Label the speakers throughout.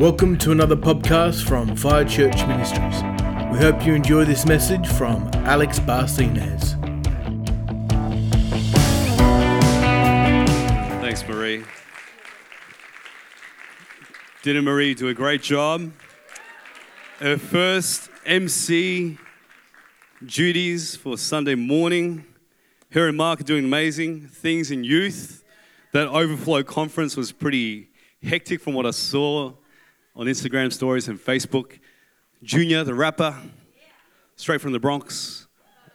Speaker 1: Welcome to another podcast from Fire Church Ministries. We hope you enjoy this message from Alex Barcinez.
Speaker 2: Thanks, Marie. Didn't Marie do a great job? Her first MC duties for Sunday morning. Her and Mark are doing amazing things in youth. That Overflow conference was pretty hectic from what I saw on Instagram stories and Facebook. Junior, the rapper, straight from the Bronx,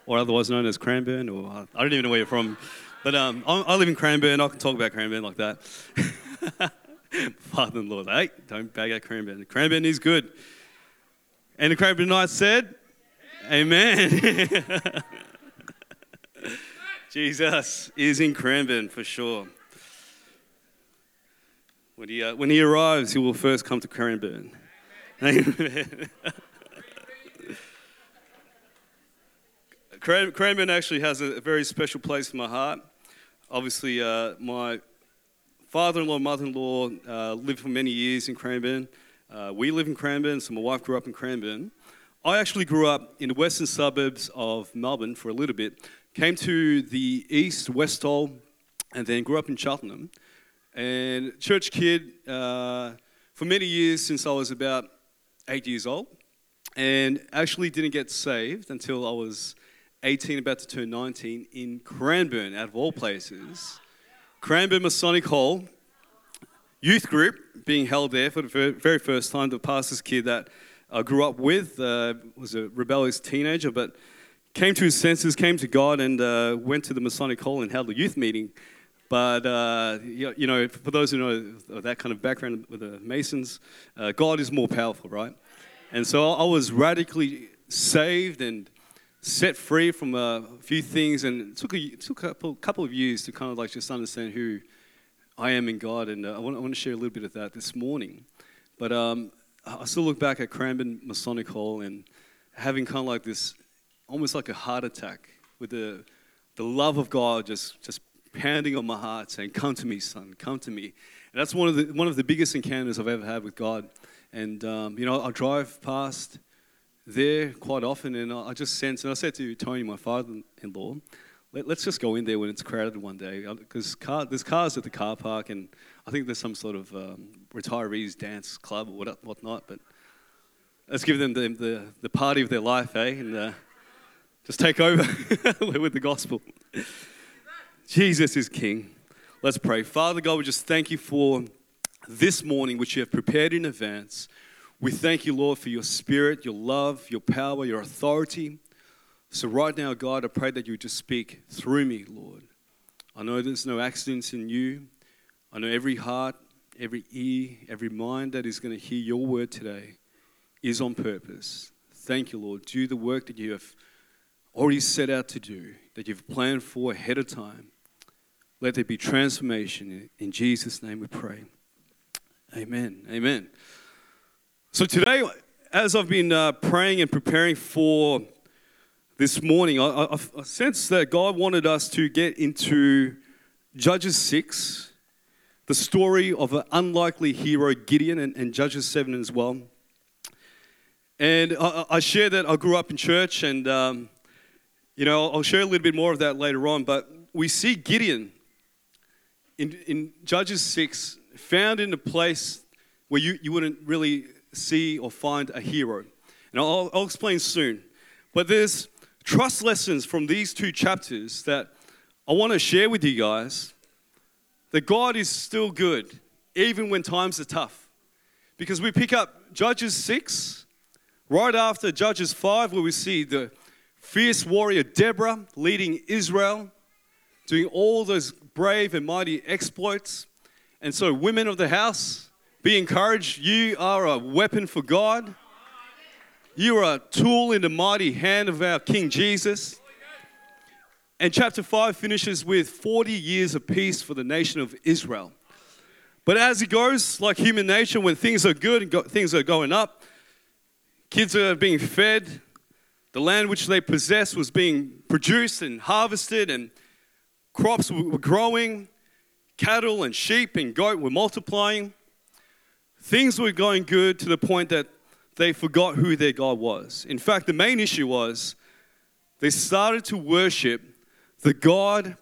Speaker 2: or otherwise known as Cranbourne, or I don't even know where you're from. But um, I live in Cranbourne. I can talk about Cranbourne like that. Father-in-law, hey, don't bag out Cranbourne. Cranbourne is good. And the Cranbourne said, Amen. Jesus is in Cranbourne for sure. When he, uh, when he arrives, he will first come to Cranbourne. Amen. Cran- Cranbourne actually has a very special place in my heart. Obviously, uh, my father-in-law, mother-in-law uh, lived for many years in Cranbourne. Uh, we live in Cranbourne, so my wife grew up in Cranbourne. I actually grew up in the western suburbs of Melbourne for a little bit. Came to the east, Westall, and then grew up in Cheltenham. And church kid uh, for many years since I was about eight years old, and actually didn't get saved until I was 18, about to turn 19, in Cranbourne, out of all places. Cranbourne Masonic Hall, youth group being held there for the very first time. The pastor's kid that I grew up with uh, was a rebellious teenager, but came to his senses, came to God, and uh, went to the Masonic Hall and held a youth meeting. But, uh, you know, for those who know that kind of background with the Masons, uh, God is more powerful, right? And so I was radically saved and set free from a few things, and it took a, it took a couple, couple of years to kind of like just understand who I am in God, and uh, I, want, I want to share a little bit of that this morning. But um, I still look back at Cranbourne Masonic Hall and having kind of like this, almost like a heart attack with the, the love of God just, just pounding on my heart, saying, "Come to me, son, come to me." And that's one of the one of the biggest encounters I've ever had with God. And um, you know, I drive past there quite often, and I just sense, and I said to Tony, my father-in-law, Let, us just go in there when it's crowded one day, because car, there's cars at the car park, and I think there's some sort of um, retirees dance club or what, whatnot. But let's give them the, the, the party of their life, eh? And uh, just take over with the gospel. Jesus is King. Let's pray. Father God, we just thank you for this morning, which you have prepared in advance. We thank you, Lord, for your spirit, your love, your power, your authority. So, right now, God, I pray that you just speak through me, Lord. I know there's no accidents in you. I know every heart, every ear, every mind that is going to hear your word today is on purpose. Thank you, Lord. Do the work that you have already set out to do, that you've planned for ahead of time. Let there be transformation. In Jesus' name we pray. Amen. Amen. So today, as I've been uh, praying and preparing for this morning, I, I, I sense that God wanted us to get into Judges 6, the story of an unlikely hero, Gideon, and, and Judges 7 as well. And I, I share that I grew up in church, and um, you know, I'll share a little bit more of that later on. But we see Gideon in, in Judges 6 found in a place where you, you wouldn't really see or find a hero. And I'll, I'll explain soon. But there's trust lessons from these two chapters that I want to share with you guys that God is still good, even when times are tough. Because we pick up Judges 6, right after Judges 5, where we see the fierce warrior Deborah leading Israel, doing all those brave and mighty exploits. And so, women of the house, be encouraged. You are a weapon for God. You are a tool in the mighty hand of our King Jesus. And chapter 5 finishes with 40 years of peace for the nation of Israel. But as it goes, like human nature, when things are good and go, things are going up, kids are being fed, the land which they possess was being produced and harvested, and crops were growing, cattle and sheep and goat were multiplying. things were going good to the point that they forgot who their God was. In fact, the main issue was they started to worship the God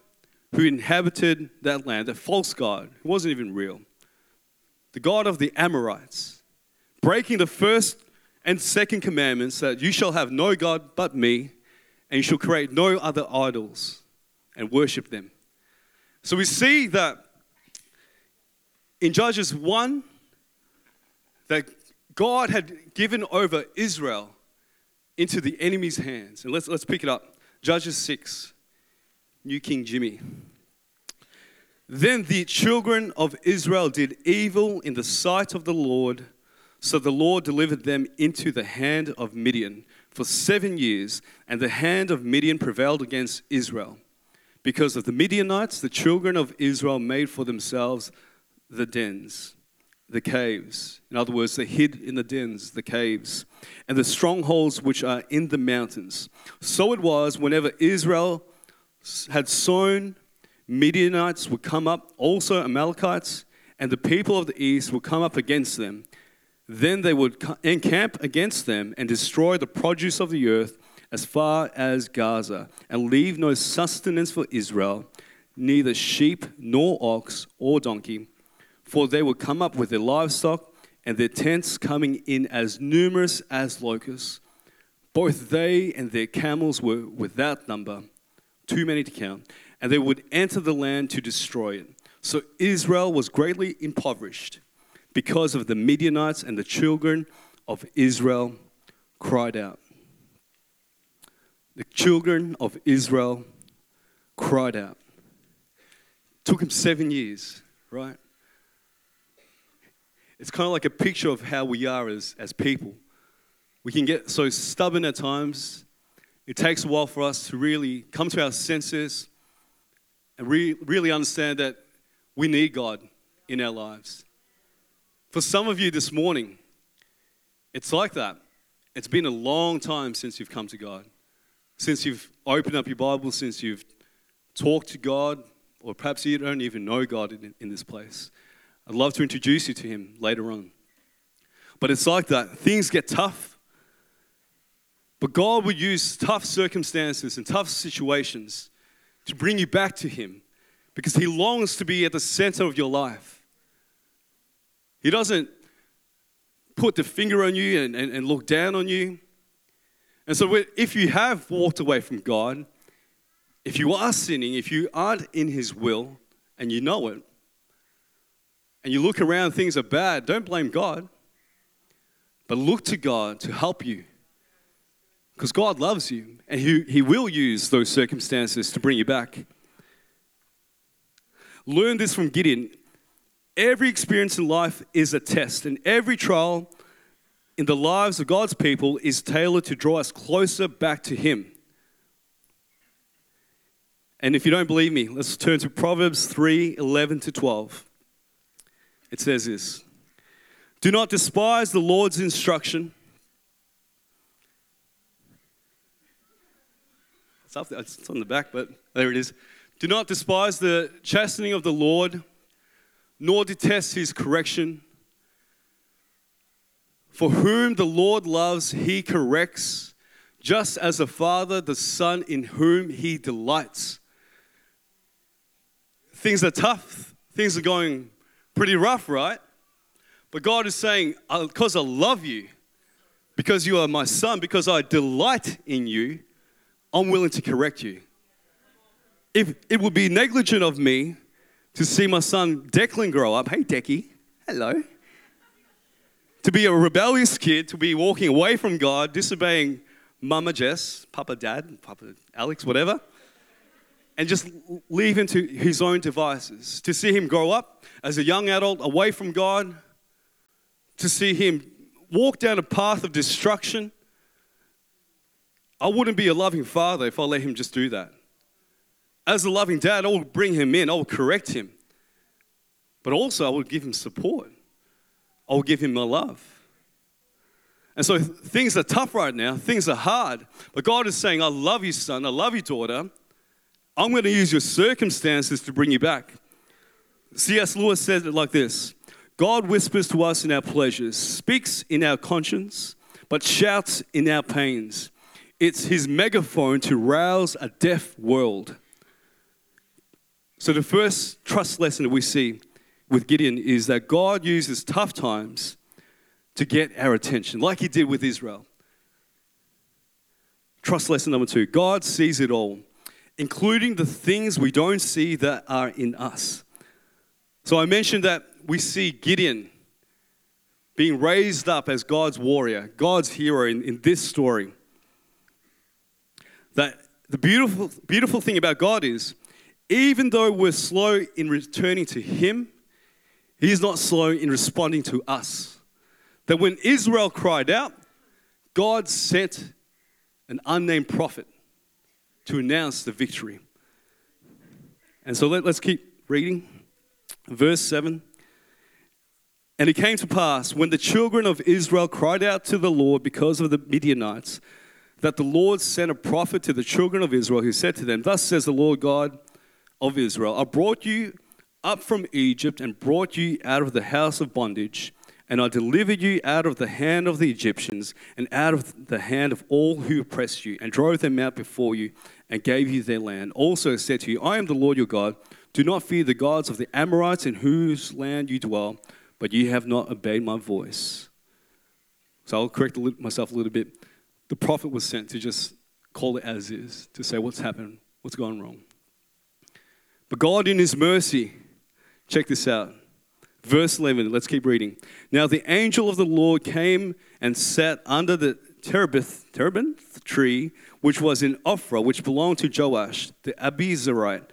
Speaker 2: who inhabited that land, a false God who wasn't even real, the God of the Amorites, breaking the first and second commandments that you shall have no God but me, and you shall create no other idols and worship them. So we see that in Judges 1 that God had given over Israel into the enemy's hands. And let's, let's pick it up. Judges 6, New King Jimmy. Then the children of Israel did evil in the sight of the Lord, so the Lord delivered them into the hand of Midian for seven years, and the hand of Midian prevailed against Israel. Because of the Midianites, the children of Israel made for themselves the dens, the caves. In other words, they hid in the dens, the caves, and the strongholds which are in the mountains. So it was whenever Israel had sown, Midianites would come up, also Amalekites, and the people of the east would come up against them. Then they would encamp against them and destroy the produce of the earth as far as Gaza, and leave no sustenance for Israel, neither sheep nor ox or donkey, for they would come up with their livestock and their tents coming in as numerous as locusts. Both they and their camels were without number, too many to count, and they would enter the land to destroy it. So Israel was greatly impoverished because of the Midianites, and the children of Israel cried out the children of Israel cried out. It took him seven years, right? It's kind of like a picture of how we are as, as people. We can get so stubborn at times. It takes a while for us to really come to our senses and re- really understand that we need God in our lives. For some of you this morning, it's like that. It's been a long time since you've come to God since you've opened up your Bible, since you've talked to God, or perhaps you don't even know God in, in this place. I'd love to introduce you to Him later on. But it's like that. Things get tough. But God would use tough circumstances and tough situations to bring you back to Him because He longs to be at the center of your life. He doesn't put the finger on you and, and, and look down on you. And so, if you have walked away from God, if you are sinning, if you aren't in His will, and you know it, and you look around, things are bad, don't blame God, but look to God to help you. Because God loves you, and he, he will use those circumstances to bring you back. Learn this from Gideon. Every experience in life is a test, and every trial in the lives of God's people is tailored to draw us closer back to Him. And if you don't believe me, let's turn to Proverbs 3 11 to 12. It says this Do not despise the Lord's instruction. It's, up there, it's on the back, but there it is. Do not despise the chastening of the Lord, nor detest his correction. For whom the Lord loves, he corrects, just as the Father, the Son, in whom he delights. Things are tough, things are going pretty rough, right? But God is saying, uh, because I love you, because you are my son, because I delight in you, I'm willing to correct you. If it would be negligent of me to see my son Declan grow up, hey Decky, hello to be a rebellious kid, to be walking away from God, disobeying Mama Jess, Papa Dad, Papa Alex, whatever, and just leave him to his own devices. To see him grow up as a young adult away from God, to see him walk down a path of destruction. I wouldn't be a loving father if I let him just do that. As a loving dad, I would bring him in, I would correct him, but also I would give him support. I'll give him my love. And so things are tough right now, things are hard. But God is saying, I love you, son, I love you, daughter. I'm going to use your circumstances to bring you back. C.S. Lewis said it like this God whispers to us in our pleasures, speaks in our conscience, but shouts in our pains. It's his megaphone to rouse a deaf world. So, the first trust lesson that we see with Gideon is that God uses tough times to get our attention, like he did with Israel. Trust lesson number two God sees it all, including the things we don't see that are in us. So I mentioned that we see Gideon being raised up as God's warrior, God's hero in, in this story. That the beautiful, beautiful thing about God is, even though we're slow in returning to Him, He's not slow in responding to us. That when Israel cried out, God sent an unnamed prophet to announce the victory. And so let, us keep reading. Verse 7 And it came to pass when the children of Israel cried out to the Lord because of the Midianites, that the Lord sent a prophet to the children of Israel who said to them, Thus says the Lord God of Israel, I brought you up from Egypt and brought you out of the house of bondage. And I delivered you out of the hand of the Egyptians and out of the hand of all who oppressed you, and drove them out before you, and gave you their land. Also said to you, I am the Lord your God do not fear the gods of the Amorites in whose land you dwell, but you have not obeyed my voice. So I'll correct myself a little bit. The prophet was sent to just call it as is, to say what's happened, what's gone wrong. But God, in His mercy, check this out. Verse 11, let's keep reading. Now the angel of the Lord came and sat under the terebinth, terebinth tree, which was in Ophrah, which belonged to Joash, the Abiezrite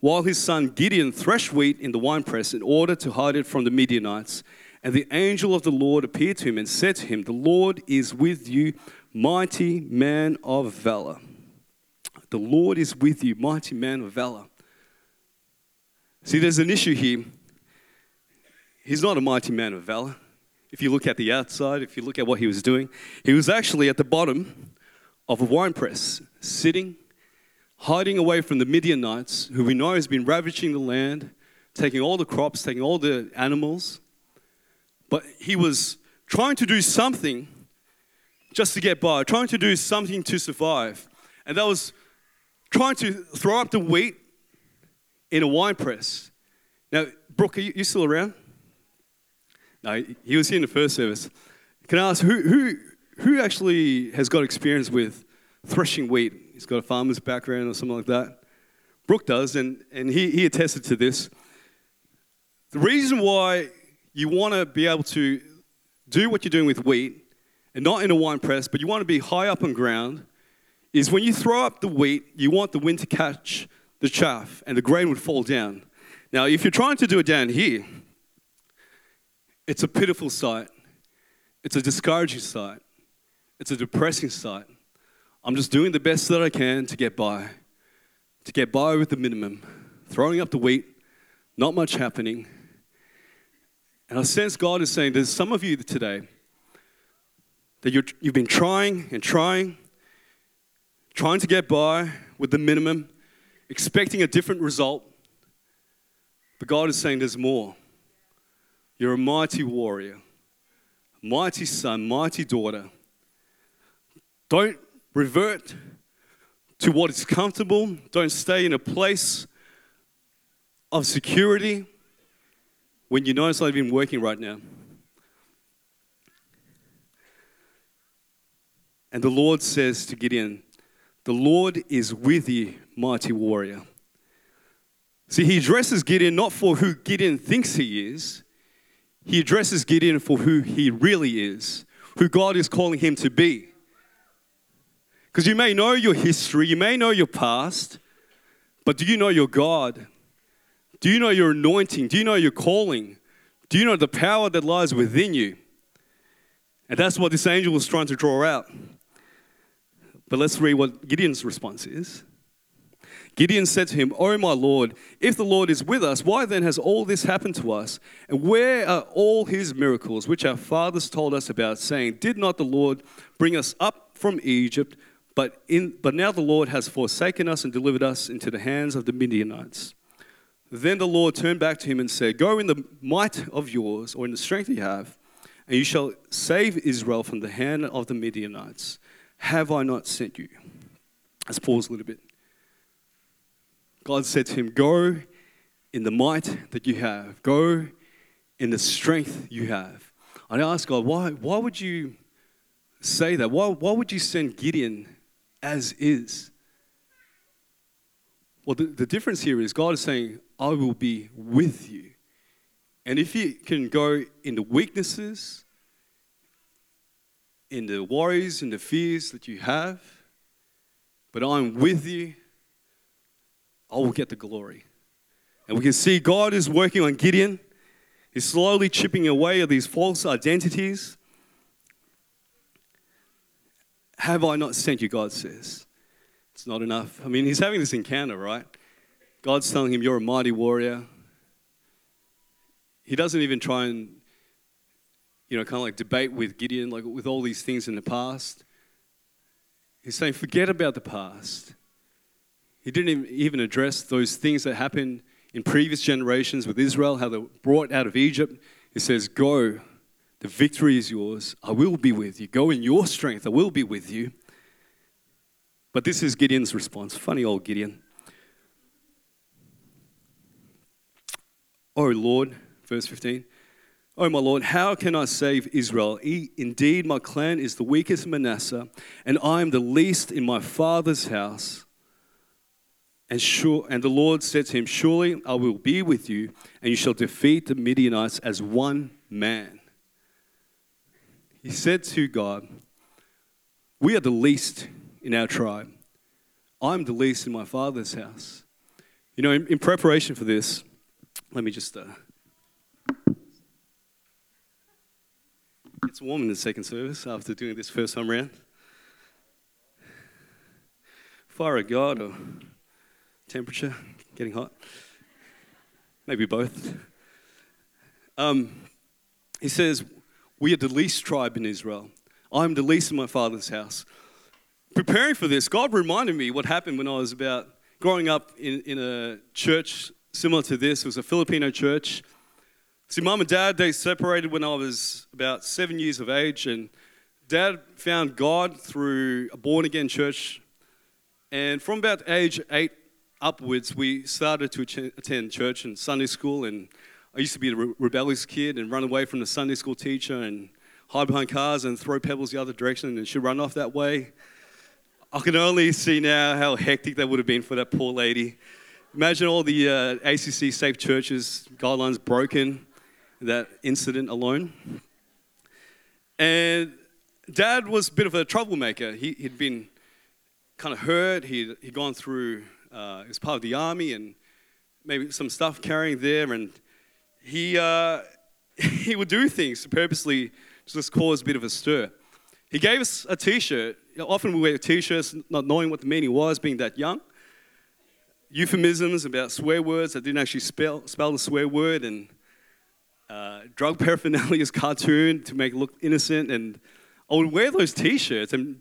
Speaker 2: while his son Gideon threshed wheat in the winepress in order to hide it from the Midianites. And the angel of the Lord appeared to him and said to him, The Lord is with you, mighty man of valor. The Lord is with you, mighty man of valor. See, there's an issue here. He's not a mighty man of valor. If you look at the outside, if you look at what he was doing, he was actually at the bottom of a wine press, sitting hiding away from the Midianites, who we know has been ravaging the land, taking all the crops, taking all the animals. But he was trying to do something just to get by, trying to do something to survive. And that was trying to throw up the wheat in a wine press. Now, Brooke, are you, still around? No, he was here in the first service. Can I ask who, who, who actually has got experience with threshing wheat? He's got a farmer's background or something like that. Brooke does, and, and he, he attested to this. The reason why you want to be able to do what you're doing with wheat, and not in a wine press, but you want to be high up on ground, is when you throw up the wheat, you want the wind to catch the chaff and the grain would fall down. Now, if you're trying to do it down here, it's a pitiful sight. It's a discouraging sight. It's a depressing sight. I'm just doing the best that I can to get by, to get by with the minimum, throwing up the wheat, not much happening. And I sense God is saying there's some of you today that you you've been trying and trying, trying to get by with the minimum, expecting a different result. But God is saying there's more. You're a mighty warrior, mighty son, mighty daughter. Don't Revert to what is comfortable. Don't stay in a place of security when you know it's not even working right now. And the Lord says to Gideon, The Lord is with you, mighty warrior. See, he addresses Gideon not for who Gideon thinks he is, he addresses Gideon for who he really is, who God is calling him to be. Because you may know your history, you may know your past, but do you know your God? Do you know your anointing? Do you know your calling? Do you know the power that lies within you? And that's what this angel was trying to draw out. But let's read what Gideon's response is. Gideon said to him, Oh, my Lord, if the Lord is with us, why then has all this happened to us? And where are all his miracles, which our fathers told us about, saying, Did not the Lord bring us up from Egypt? But, in, but now the Lord has forsaken us and delivered us into the hands of the Midianites. Then the Lord turned back to him and said, Go in the might of yours, or in the strength you have, and you shall save Israel from the hand of the Midianites. Have I not sent you? Let's pause a little bit. God said to him, Go in the might that you have, go in the strength you have. I asked God, why, why would you say that? Why, why would you send Gideon as is? Well, the, the difference here is God is saying, I will be with you. And if you can go in the weaknesses, in the worries and the fears that you have, but I'm with you, Oh, I will get the glory. And we can see God is working on Gideon. He's slowly chipping away at these false identities. Have I not sent you, God says. It's not enough. I mean, he's having this encounter, right? God's telling him, You're a mighty warrior. He doesn't even try and, you know, kind of like debate with Gideon, like with all these things in the past. He's saying, Forget about the past. He didn't even address those things that happened in previous generations with Israel, how they were brought out of Egypt. He says, Go, the victory is yours. I will be with you. Go in your strength. I will be with you. But this is Gideon's response. Funny old Gideon. Oh Lord, verse 15. Oh my Lord, how can I save Israel? Indeed, my clan is the weakest Manasseh, and I am the least in my father's house. And, sure, and the Lord said to him, Surely I will be with you, and you shall defeat the Midianites as one man. He said to God, We are the least in our tribe. I'm the least in my father's house. You know, in, in preparation for this, let me just. Uh, it's warm in the second service after doing this first time round. Fire of God or temperature, getting hot. Maybe both. Um, he says, We are the least tribe in Israel. I'm the least in my father's house. Preparing for this, God reminded me what happened when I was about growing up in, in a church similar to this. It was a Filipino church. See, mom and dad, they separated when I was about seven years of age, and dad found God through a born again church. And from about age eight upwards, we started to attend church and Sunday school. And I used to be a rebellious kid and run away from the Sunday school teacher and hide behind cars and throw pebbles the other direction, and she'd run off that way. I can only see now how hectic that would have been for that poor lady. Imagine all the uh, ACC safe churches guidelines broken, that incident alone. And dad was a bit of a troublemaker. He, had been kind of hurt, he'd, he'd gone through, uh, was part of the army and maybe some stuff carrying there. And he, uh, he would do things to purposely just cause a bit of a stir. He gave us a t shirt. Often we wear t shirts not knowing what the meaning was, being that young euphemisms about swear words that didn't actually spell, spell the swear word and uh, drug paraphernalia is cartoon to make it look innocent. And I would wear those t-shirts and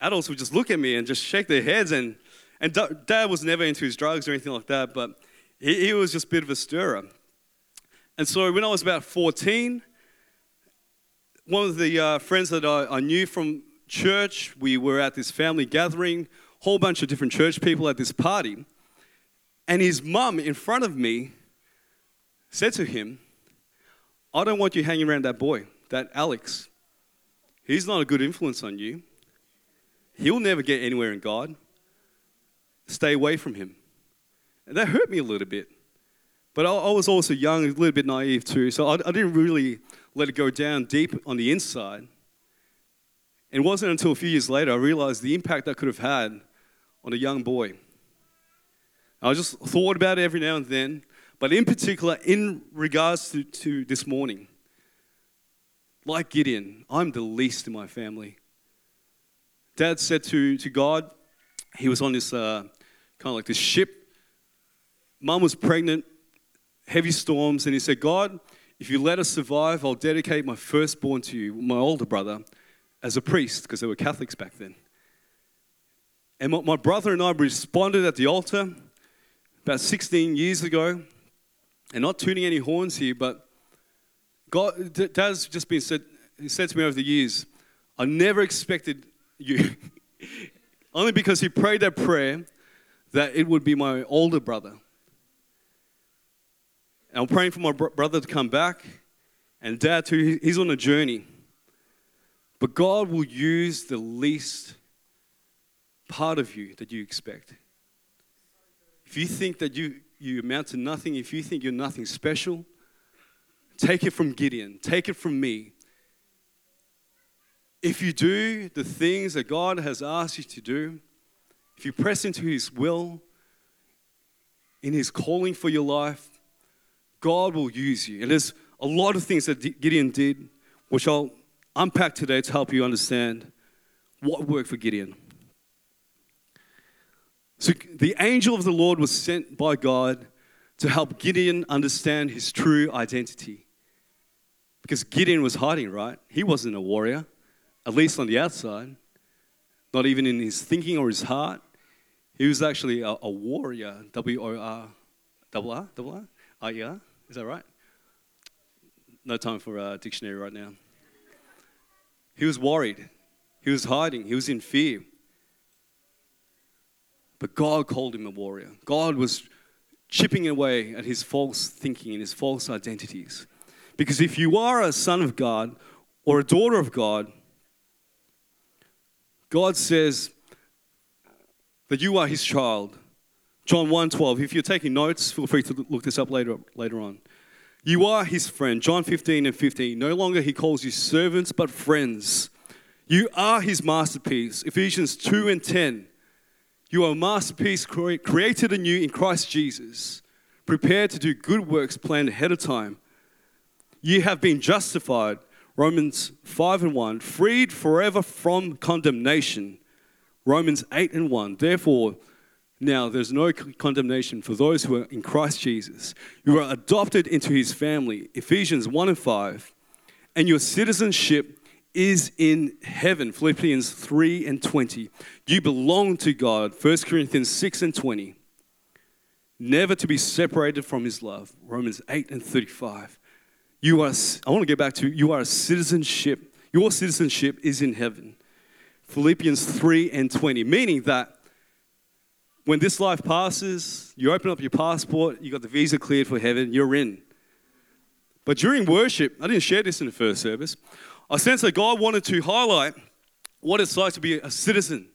Speaker 2: adults would just look at me and just shake their heads. And, and dad was never into his drugs or anything like that, but he, he was just a bit of a stirrer. And so when I was about 14, one of the uh, friends that I, I knew from church, we were at this family gathering, whole bunch of different church people at this party. And his mum, in front of me, said to him, I don't want you hanging around that boy, that Alex. He's not a good influence on you. He'll never get anywhere in God. Stay away from him. And that hurt me a little bit. But I, I was also young, a little bit naive too, so I, I didn't really let it go down deep on the inside. It wasn't until a few years later I realized the impact that could have had on a young boy. I just thought about it every now and then, but in particular, in regards to, to this morning, like Gideon, I'm the least in my family. Dad said to, to God, he was on this uh, kind of like this ship. Mum was pregnant, heavy storms, and he said, God, if you let us survive, I'll dedicate my firstborn to you, my older brother, as a priest, because they were Catholics back then. And my brother and I responded at the altar about 16 years ago, and not tuning any horns here, but God, Dad's just been said, he said to me over the years, I never expected you, only because he prayed that prayer, that it would be my older brother. And I'm praying for my brother to come back, and Dad too, he's on a journey. But God will use the least part of you that you expect. If you think that you, you amount to nothing, if you think you're nothing special, take it from Gideon, take it from me. If you do the things that God has asked you to do, if you press into His will, in His calling for your life, God will use you. And there's a lot of things that Gideon did, which I'll unpack today to help you understand what worked for Gideon. So, the angel of the Lord was sent by God to help Gideon understand his true identity. Because Gideon was hiding, right? He wasn't a warrior, at least on the outside, not even in his thinking or his heart. He was actually a, a warrior, W O R, double R, double R, I E R. Is that right? No time for a dictionary right now. He was worried. He was hiding. He was in fear. But God called him a warrior. God was chipping away at his false thinking and his false identities. Because if you are a son of God or a daughter of God, God says that you are his child. John 1:12. If you're taking notes, feel free to look this up later later on. You are his friend. John 15 and 15. No longer he calls you servants but friends. You are his masterpiece. Ephesians 2 and 10. You are a masterpiece created anew in Christ Jesus, prepared to do good works planned ahead of time. You have been justified, Romans 5 and 1, freed forever from condemnation, Romans 8 and 1. Therefore, now there's no condemnation for those who are in Christ Jesus. You are adopted into his family, Ephesians 1 and 5, and your citizenship is in heaven. Philippians 3 and 20. You belong to God. 1 Corinthians 6 and 20. Never to be separated from his love. Romans 8 and 35. You are, I want to get back to you are a citizenship. Your citizenship is in heaven. Philippians 3 and 20. Meaning that when this life passes, you open up your passport, you got the visa cleared for heaven, you're in. But during worship, I didn't share this in the first service. I sense that God wanted to highlight what it's like to be a citizen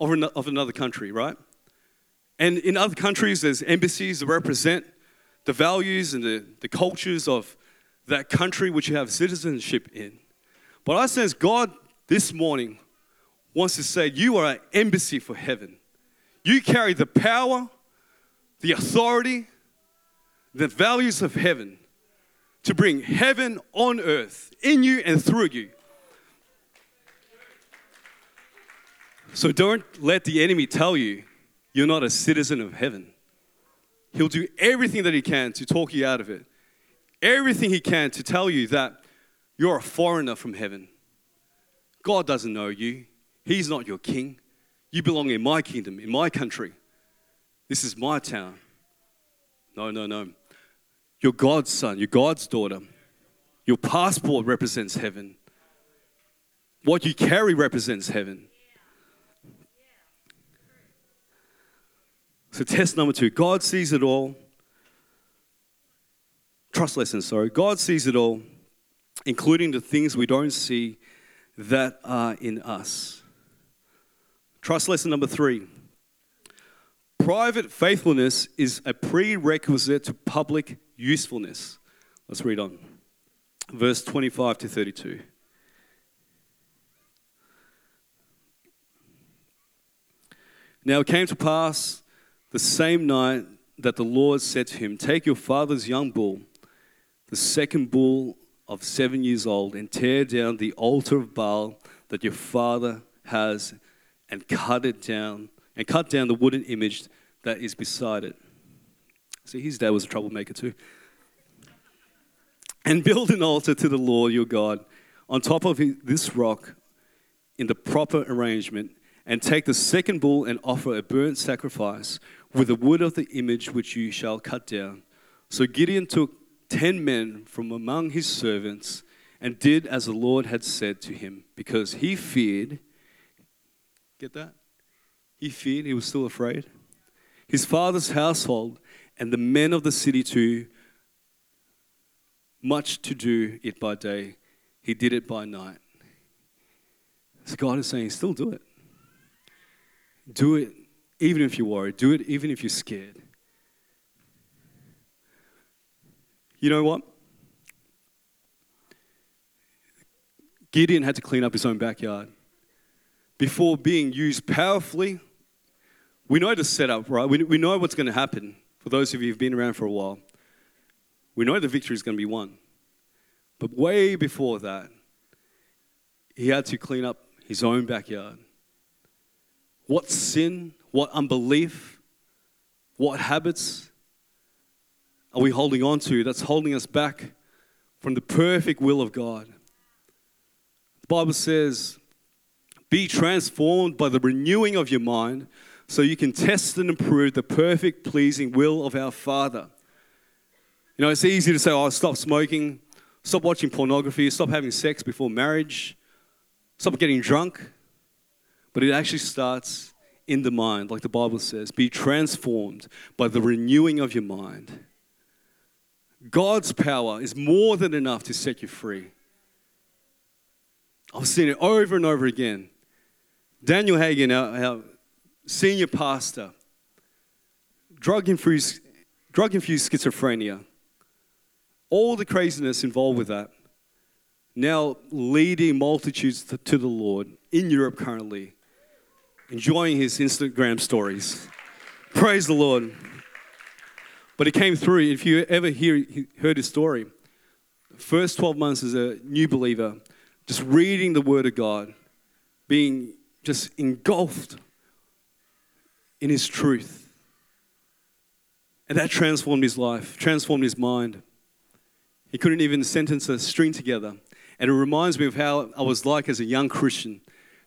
Speaker 2: of, of another country, right? And in other countries, there's embassies that represent the values and the, the cultures of that country which you have citizenship in. But I sense God this morning wants to say, You are an embassy for heaven. You carry the power, the authority, the values of heaven to bring heaven on earth in you and through you. So don't let the enemy tell you you're not a citizen of heaven. He'll do everything that he can to talk you out of it, everything he can to tell you that you're a foreigner from heaven. God doesn't know you, He's not your king. You belong in my kingdom, in my country. This is my town. No, no, no. You're God's son, you're God's daughter. Your passport represents heaven. What you carry represents heaven. So, test number two God sees it all. Trust lesson, sorry. God sees it all, including the things we don't see that are in us. Trust lesson number three private faithfulness is a prerequisite to public usefulness. Let's read on. Verse 25 to 32. Now it came to pass the same night that the Lord said to him, Take your father's young bull, the second bull of seven years old, and tear down the altar of Baal that your father has, and cut it down, and cut down the wooden image that is beside it. See, his dad was a troublemaker too. And build an altar to the Lord your God on top of this rock in the proper arrangement, and take the second bull and offer a burnt sacrifice with the wood of the image which you shall cut down. So Gideon took ten men from among his servants and did as the Lord had said to him, because he feared. Get that? He feared, he was still afraid. His father's household and the men of the city too, much to do it by day. He did it by night. So God is saying, still do it. Do it even if you're worried. Do it even if you're scared. You know what? Gideon had to clean up his own backyard. Before being used powerfully, we know the setup, right? We, we know what's going to happen. For those of you who've been around for a while, we know the victory is going to be won. But way before that, he had to clean up his own backyard. What sin, what unbelief, what habits are we holding on to that's holding us back from the perfect will of God? The Bible says, Be transformed by the renewing of your mind so you can test and improve the perfect, pleasing will of our Father. You know, it's easy to say, oh, stop smoking, stop watching pornography, stop having sex before marriage, stop getting drunk. But it actually starts in the mind, like the Bible says be transformed by the renewing of your mind. God's power is more than enough to set you free. I've seen it over and over again. Daniel Hagin, our, our senior pastor, drug infused, drug infused schizophrenia, all the craziness involved with that, now leading multitudes to, to the Lord in Europe currently, enjoying his Instagram stories. Praise the Lord. But it came through. If you ever hear, heard his story, first 12 months as a new believer, just reading the Word of God, being just engulfed in his truth. And that transformed his life, transformed his mind. He couldn't even sentence a string together. And it reminds me of how I was like as a young Christian,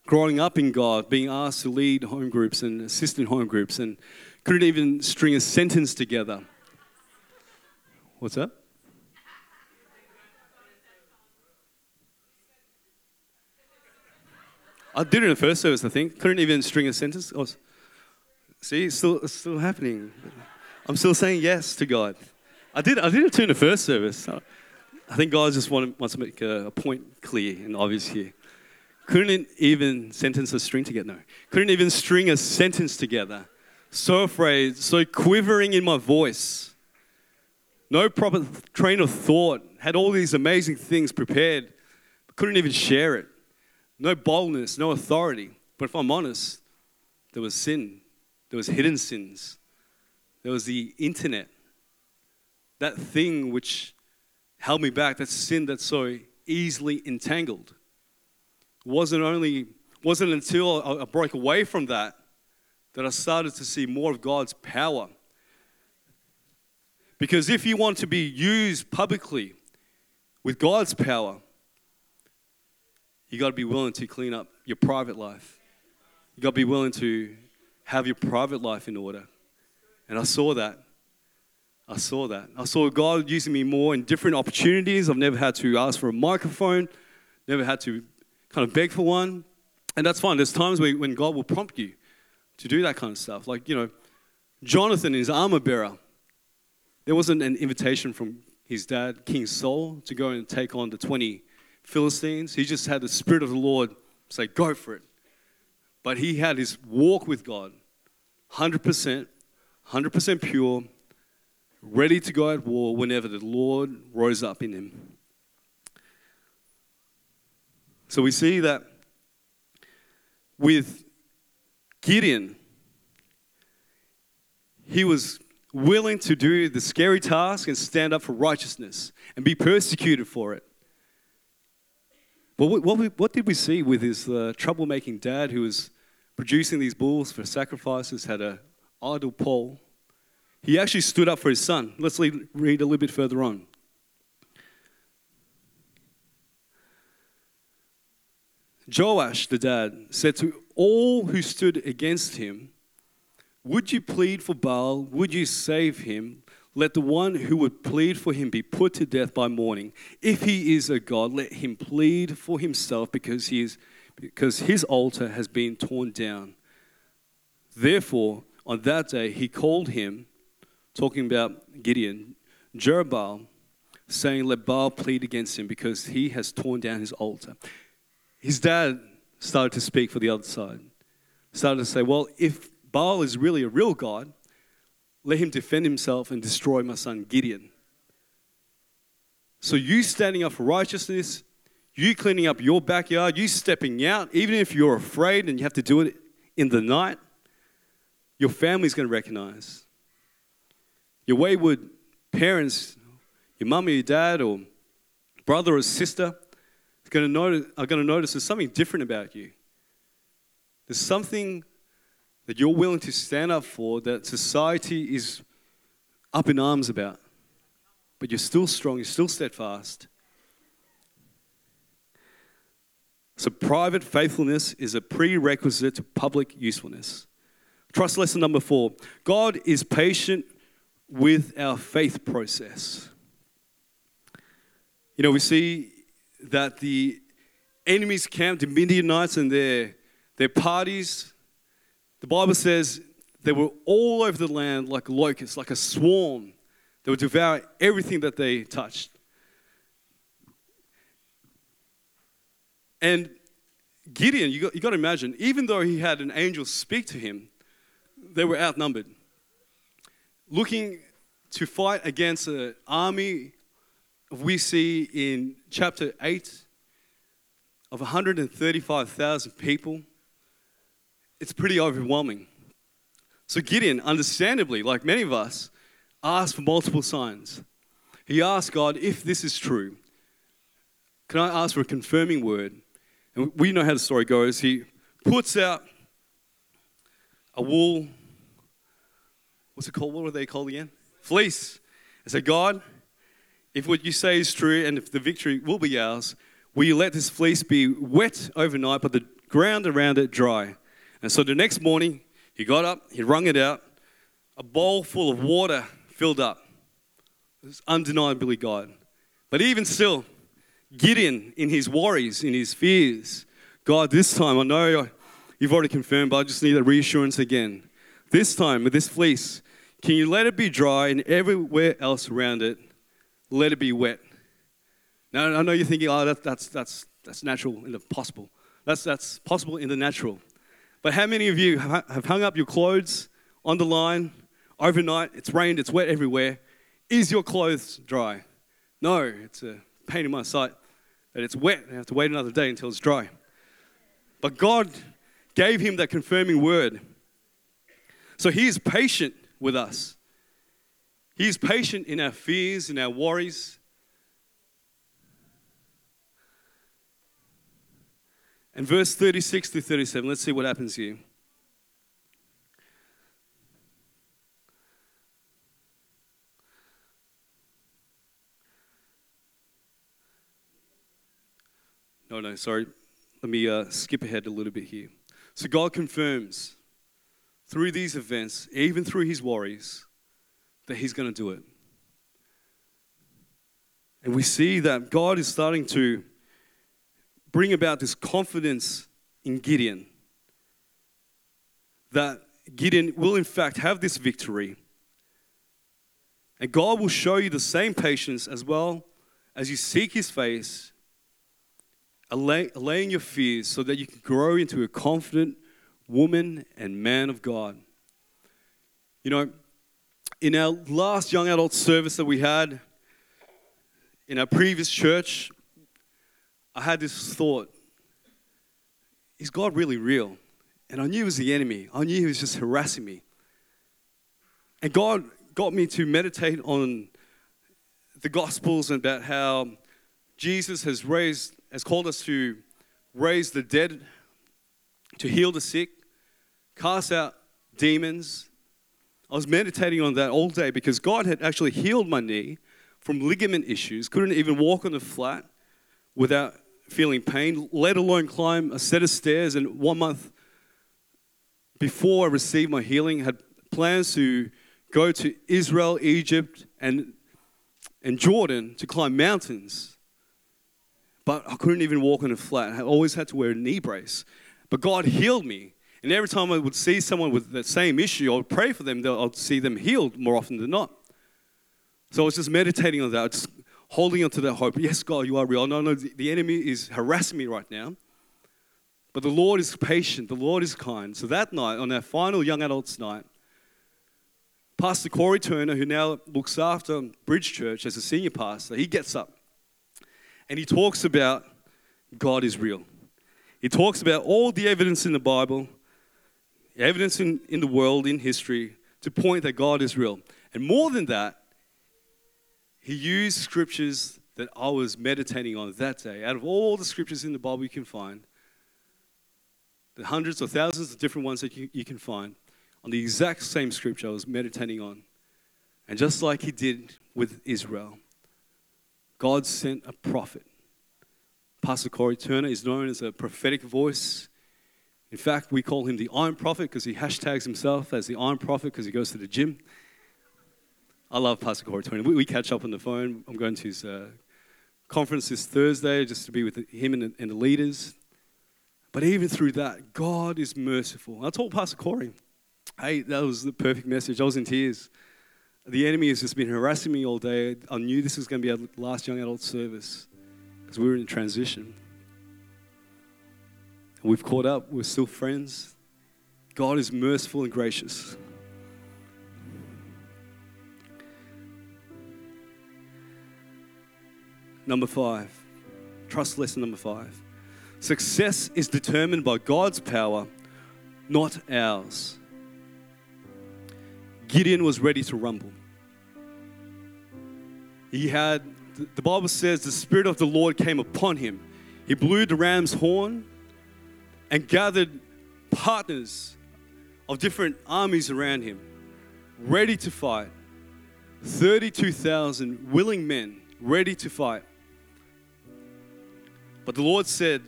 Speaker 2: growing up in God, being asked to lead home groups and assist in home groups, and couldn't even string a sentence together. What's that? I did it in the first service, I think. Couldn't even string a sentence. See, it's still, it's still happening. I'm still saying yes to God. I did, I did it too in the first service. I think God just wanted, wants to make a, a point clear and obvious here. Couldn't even sentence a string together. No. Couldn't even string a sentence together. So afraid, so quivering in my voice. No proper train of thought. Had all these amazing things prepared, but couldn't even share it no boldness, no authority. But if I'm honest, there was sin, there was hidden sins, there was the internet, that thing which held me back, that sin that's so easily entangled. wasn't only wasn't until I broke away from that that I started to see more of God's power. Because if you want to be used publicly with God's power, you got to be willing to clean up your private life. You got to be willing to have your private life in order. And I saw that. I saw that. I saw God using me more in different opportunities. I've never had to ask for a microphone, never had to kind of beg for one. And that's fine. There's times when God will prompt you to do that kind of stuff. Like, you know, Jonathan, is armor bearer, there wasn't an invitation from his dad, King Saul, to go and take on the 20 Philistines. He just had the Spirit of the Lord say, go for it. But he had his walk with God 100%, 100% pure, ready to go at war whenever the Lord rose up in him. So we see that with Gideon, he was willing to do the scary task and stand up for righteousness and be persecuted for it. But what, what, what did we see with his uh, troublemaking dad who was producing these bulls for sacrifices, had an idol pole? He actually stood up for his son. Let's read a little bit further on. Joash, the dad, said to all who stood against him, Would you plead for Baal? Would you save him? Let the one who would plead for him be put to death by morning. If he is a God, let him plead for himself because, he is, because his altar has been torn down. Therefore, on that day, he called him, talking about Gideon, Jerubbaal, saying, Let Baal plead against him because he has torn down his altar. His dad started to speak for the other side, started to say, Well, if Baal is really a real God, let him defend himself and destroy my son Gideon. So, you standing up for righteousness, you cleaning up your backyard, you stepping out, even if you're afraid and you have to do it in the night, your family's going to recognize. Your wayward parents, your mum or your dad, or brother or sister, are going to notice, are going to notice there's something different about you. There's something that you're willing to stand up for that society is up in arms about. But you're still strong, you're still steadfast. So, private faithfulness is a prerequisite to public usefulness. Trust lesson number four God is patient with our faith process. You know, we see that the enemy's camp, the Midianites, and their, their parties, the Bible says they were all over the land like locusts, like a swarm. They would devour everything that they touched. And Gideon, you got, you got to imagine, even though he had an angel speak to him, they were outnumbered. Looking to fight against an army we see in chapter 8 of 135,000 people it's pretty overwhelming. So Gideon, understandably, like many of us, asked for multiple signs. He asked God, if this is true, can I ask for a confirming word? And we know how the story goes. He puts out a wool, what's it called? What were they called again? Fleece. And said, God, if what you say is true and if the victory will be ours, will you let this fleece be wet overnight, but the ground around it dry? And so the next morning, he got up, he wrung it out, a bowl full of water filled up. It was undeniably God. But even still, Gideon, in his worries, in his fears, God, this time, I know you've already confirmed, but I just need a reassurance again. This time, with this fleece, can you let it be dry and everywhere else around it, let it be wet? Now, I know you're thinking, oh, that, that's, that's, that's natural and possible. That's, that's possible in the natural. But how many of you have hung up your clothes on the line overnight? It's rained, it's wet everywhere. Is your clothes dry? No, it's a pain in my sight that it's wet and I have to wait another day until it's dry. But God gave him that confirming word. So he is patient with us. He is patient in our fears, in our worries, And verse 36 to 37, let's see what happens here. No, no, sorry. Let me uh, skip ahead a little bit here. So God confirms through these events, even through his worries, that he's going to do it. And we see that God is starting to bring about this confidence in Gideon that Gideon will, in fact, have this victory. And God will show you the same patience as well as you seek His face, allaying your fears so that you can grow into a confident woman and man of God. You know, in our last young adult service that we had in our previous church, I had this thought is God really real? And I knew it was the enemy, I knew he was just harassing me. And God got me to meditate on the Gospels and about how Jesus has raised, has called us to raise the dead, to heal the sick, cast out demons. I was meditating on that all day because God had actually healed my knee from ligament issues, couldn't even walk on the flat without feeling pain, let alone climb a set of stairs. And one month before I received my healing, had plans to go to Israel, Egypt, and, and Jordan to climb mountains. But I couldn't even walk on a flat. I always had to wear a knee brace. But God healed me. And every time I would see someone with the same issue, I would pray for them. I'd see them healed more often than not. So I was just meditating on that, holding onto that hope. Yes, God, you are real. No, no, the enemy is harassing me right now. But the Lord is patient, the Lord is kind. So that night, on our final young adults' night, Pastor Corey Turner, who now looks after Bridge Church as a senior pastor, he gets up and he talks about God is real. He talks about all the evidence in the Bible, evidence in, in the world, in history, to point that God is real. And more than that, he used scriptures that I was meditating on that day. Out of all the scriptures in the Bible you can find, the hundreds or thousands of different ones that you, you can find, on the exact same scripture I was meditating on. And just like he did with Israel, God sent a prophet. Pastor Corey Turner is known as a prophetic voice. In fact, we call him the Iron Prophet because he hashtags himself as the Iron Prophet because he goes to the gym. I love Pastor Corey. We, we catch up on the phone. I'm going to his uh, conference this Thursday just to be with him and and the leaders. But even through that, God is merciful. I told Pastor Corey, Hey, that was the perfect message. I was in tears. The enemy has just been harassing me all day. I knew this was going to be our last young adult service because we were in transition. We've caught up, we're still friends. God is merciful and gracious. Number five, trust lesson number five. Success is determined by God's power, not ours. Gideon was ready to rumble. He had, the Bible says, the Spirit of the Lord came upon him. He blew the ram's horn and gathered partners of different armies around him, ready to fight. 32,000 willing men ready to fight. But the Lord said,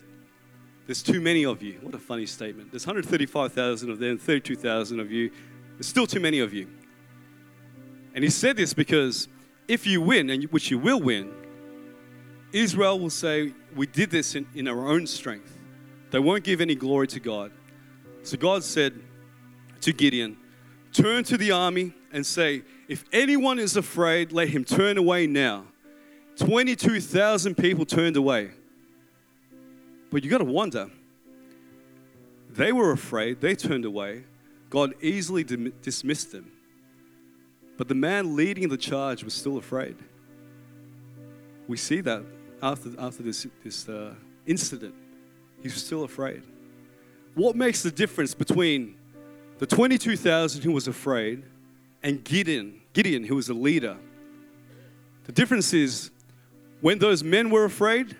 Speaker 2: There's too many of you. What a funny statement. There's 135,000 of them, 32,000 of you. There's still too many of you. And he said this because if you win, and which you will win, Israel will say, We did this in, in our own strength. They won't give any glory to God. So God said to Gideon, Turn to the army and say, If anyone is afraid, let him turn away now. 22,000 people turned away. But you got to wonder, they were afraid, they turned away. God easily dismissed them. But the man leading the charge was still afraid. We see that after, after this, this uh, incident. He was still afraid. What makes the difference between the 22,000 who was afraid and Gideon, Gideon who was a leader? The difference is when those men were afraid,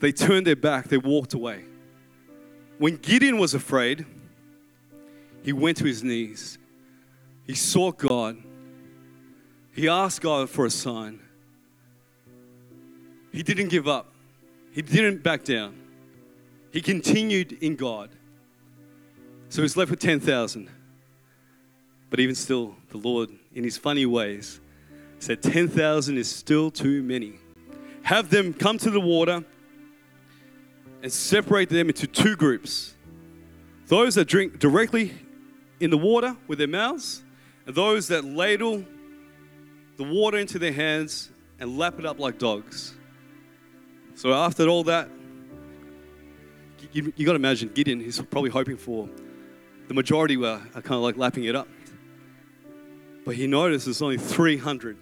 Speaker 2: they turned their back, they walked away. When Gideon was afraid, he went to his knees. He sought God. He asked God for a sign. He didn't give up. He didn't back down. He continued in God. So he's left with 10,000. But even still, the Lord, in his funny ways, said 10,000 is still too many. Have them come to the water and separate them into two groups those that drink directly in the water with their mouths, and those that ladle the water into their hands and lap it up like dogs. So after all that, you, you got to imagine Gideon, he's probably hoping for the majority were kind of like lapping it up. But he noticed there's only 300.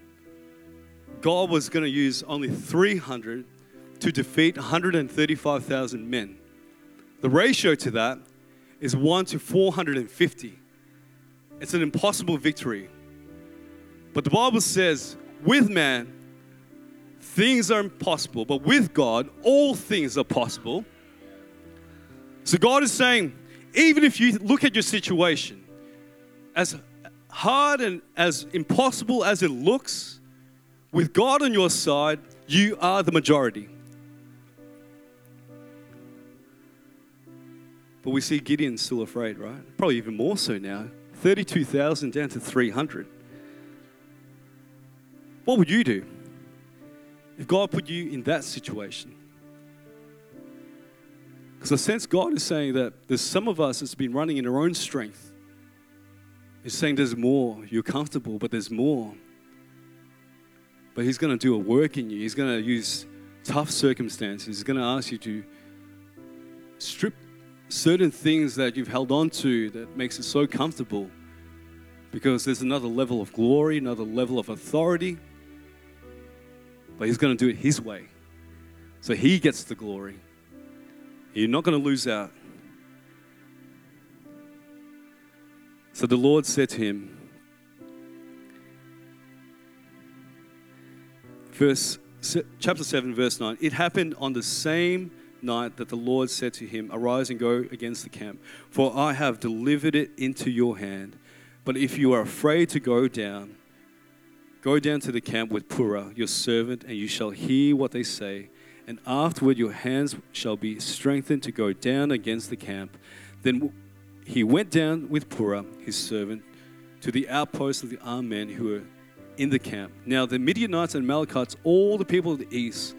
Speaker 2: God was going to use only 300 to defeat 135,000 men. The ratio to that is 1 to 450. It's an impossible victory. But the Bible says, with man, things are impossible, but with God, all things are possible. So God is saying, even if you look at your situation, as hard and as impossible as it looks, with God on your side, you are the majority. But we see Gideon still afraid, right? Probably even more so now 32,000 down to 300. What would you do if God put you in that situation? Because I sense God is saying that there's some of us that's been running in our own strength. He's saying there's more. You're comfortable, but there's more. But He's going to do a work in you. He's going to use tough circumstances. He's going to ask you to strip certain things that you've held on to that makes it so comfortable because there's another level of glory, another level of authority. But He's going to do it His way. So He gets the glory. You're not going to lose out. So the Lord said to him, verse, chapter 7, verse 9, it happened on the same night that the Lord said to him, Arise and go against the camp, for I have delivered it into your hand. But if you are afraid to go down, go down to the camp with Purah, your servant, and you shall hear what they say and afterward your hands shall be strengthened to go down against the camp. Then he went down with Purah, his servant, to the outposts of the armed men who were in the camp. Now the Midianites and Amalekites, all the people of the east,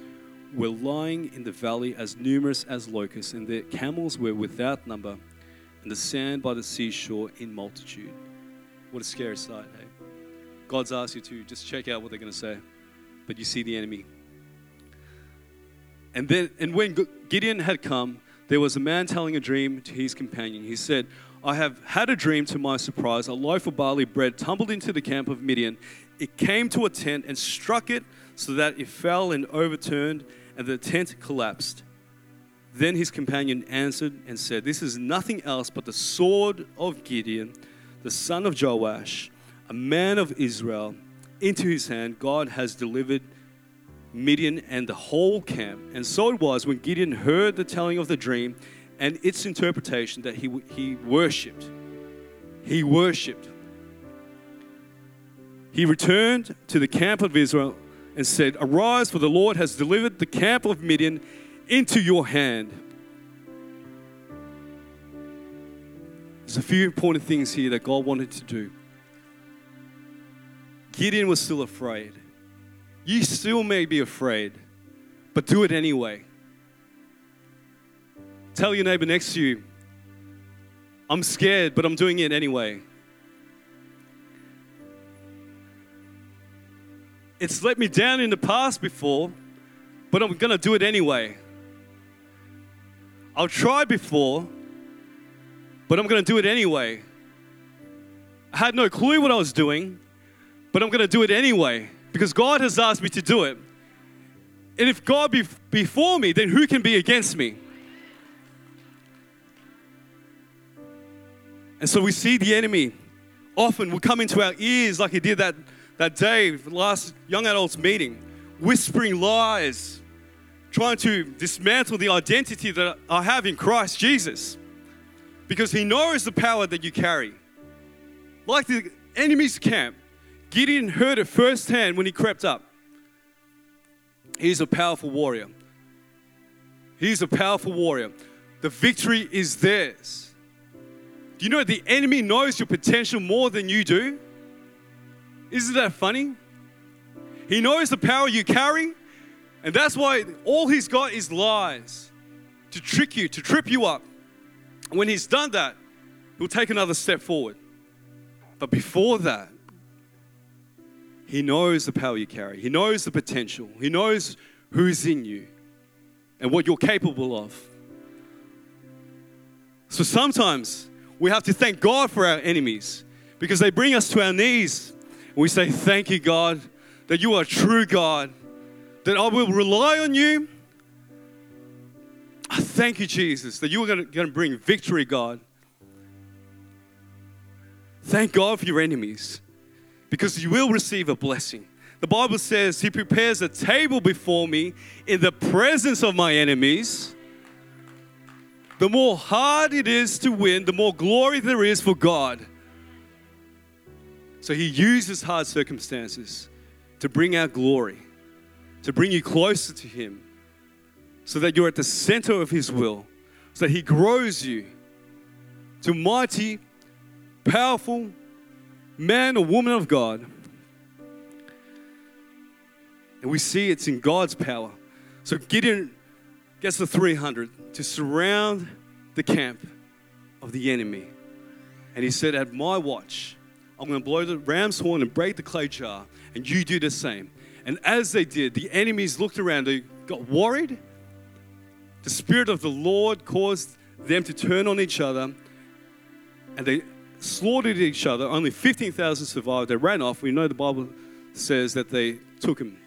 Speaker 2: were lying in the valley as numerous as locusts, and their camels were without number, and the sand by the seashore in multitude. What a scary sight, hey? God's asked you to just check out what they're going to say, but you see the enemy and then, and when Gideon had come, there was a man telling a dream to his companion. He said, I have had a dream to my surprise. A loaf of barley bread tumbled into the camp of Midian. It came to a tent and struck it so that it fell and overturned, and the tent collapsed. Then his companion answered and said, This is nothing else but the sword of Gideon, the son of Joash, a man of Israel. Into his hand God has delivered Midian and the whole camp. And so it was when Gideon heard the telling of the dream and its interpretation that he, he worshiped. He worshiped. He returned to the camp of Israel and said, Arise, for the Lord has delivered the camp of Midian into your hand. There's a few important things here that God wanted to do. Gideon was still afraid. You still may be afraid, but do it anyway. Tell your neighbor next to you, I'm scared, but I'm doing it anyway. It's let me down in the past before, but I'm going to do it anyway. I'll try before, but I'm going to do it anyway. I had no clue what I was doing, but I'm going to do it anyway because God has asked me to do it. And if God be before me, then who can be against me? And so we see the enemy often will come into our ears like he did that, that day, last young adults meeting, whispering lies, trying to dismantle the identity that I have in Christ Jesus. Because he knows the power that you carry. Like the enemy's camp, Gideon heard it firsthand when he crept up. He's a powerful warrior. He's a powerful warrior. The victory is theirs. Do you know the enemy knows your potential more than you do? Isn't that funny? He knows the power you carry, and that's why all he's got is lies to trick you, to trip you up. When he's done that, he'll take another step forward. But before that, he knows the power you carry, He knows the potential, He knows who's in you and what you're capable of. So sometimes we have to thank God for our enemies because they bring us to our knees. We say, Thank you, God, that you are true God, that I will rely on you. I thank you, Jesus, that you are going to bring victory, God. Thank God for your enemies because you will receive a blessing. The Bible says, He prepares a table before me in the presence of my enemies. The more hard it is to win, the more glory there is for God. So He uses hard circumstances to bring out glory, to bring you closer to Him, so that you're at the center of His will, so that He grows you to mighty powerful man or woman of God. And we see it's in God's power. So Gideon gets the 300 to surround the camp of the enemy. And he said, At my watch, I'm going to blow the ram's horn and break the clay jar, and you do the same. And as they did, the enemies looked around, they got worried. The Spirit of the Lord caused them to turn on each other, and they slaughtered each other. Only 15,000 survived. They ran off. We know the Bible says that they took him.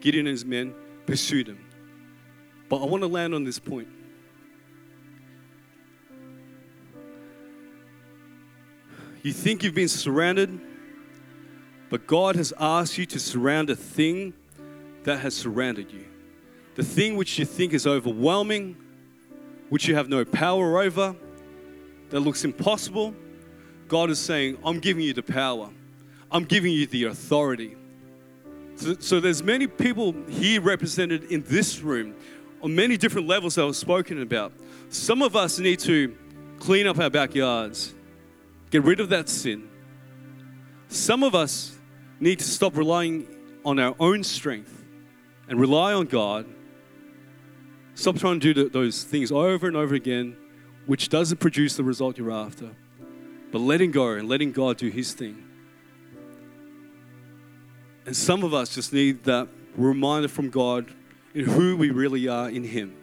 Speaker 2: Gideon and his men pursued him. But I want to land on this point. You think you've been surrounded, but God has asked you to surround a thing that has surrounded you. The thing which you think is overwhelming, which you have no power over, that looks impossible. God is saying, I'm giving you the power. I'm giving you the authority. So, so there's many people here represented in this room on many different levels that was spoken about. Some of us need to clean up our backyards, get rid of that sin. Some of us need to stop relying on our own strength and rely on God. Stop trying to do those things over and over again, which doesn't produce the result you're after. But letting go and letting God do His thing. And some of us just need that reminder from God in who we really are in Him.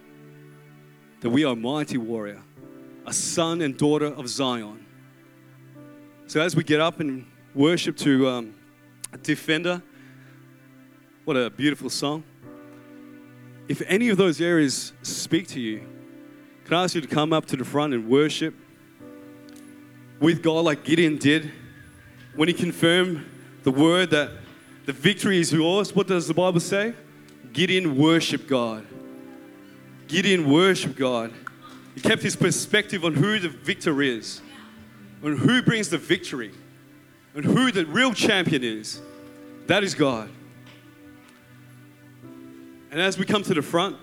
Speaker 2: That we are a mighty warrior, a son and daughter of Zion. So as we get up and worship to um, Defender, what a beautiful song. If any of those areas speak to you, can I ask you to come up to the front and worship with God like Gideon did when he confirmed the word that the victory is yours? What does the Bible say? Gideon worship God. Gideon worship God. He kept his perspective on who the victor is, on who brings the victory, on who the real champion is. That is God. And as we come to the front,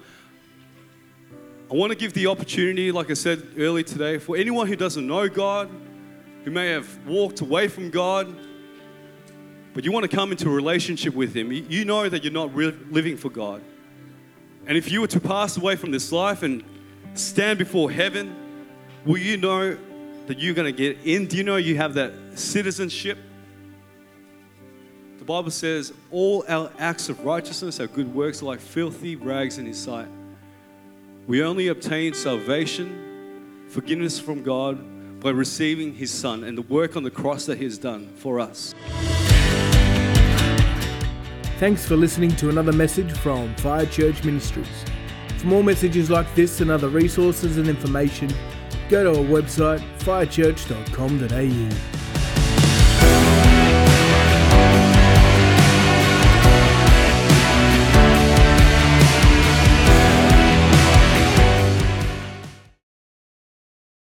Speaker 2: I want to give the opportunity, like I said earlier today, for anyone who doesn't know God, who may have walked away from God, but you want to come into a relationship with Him, you know that you're not living for God. And if you were to pass away from this life and stand before heaven, will you know that you're going to get in? Do you know you have that citizenship? The Bible says, All our acts of righteousness, our good works, are like filthy rags in His sight. We only obtain salvation, forgiveness from God, by receiving His Son and the work on the cross that He has done for us.
Speaker 1: Thanks for listening to another message from Fire Church Ministries. For more messages like this and other resources and information, go to our website firechurch.com.au.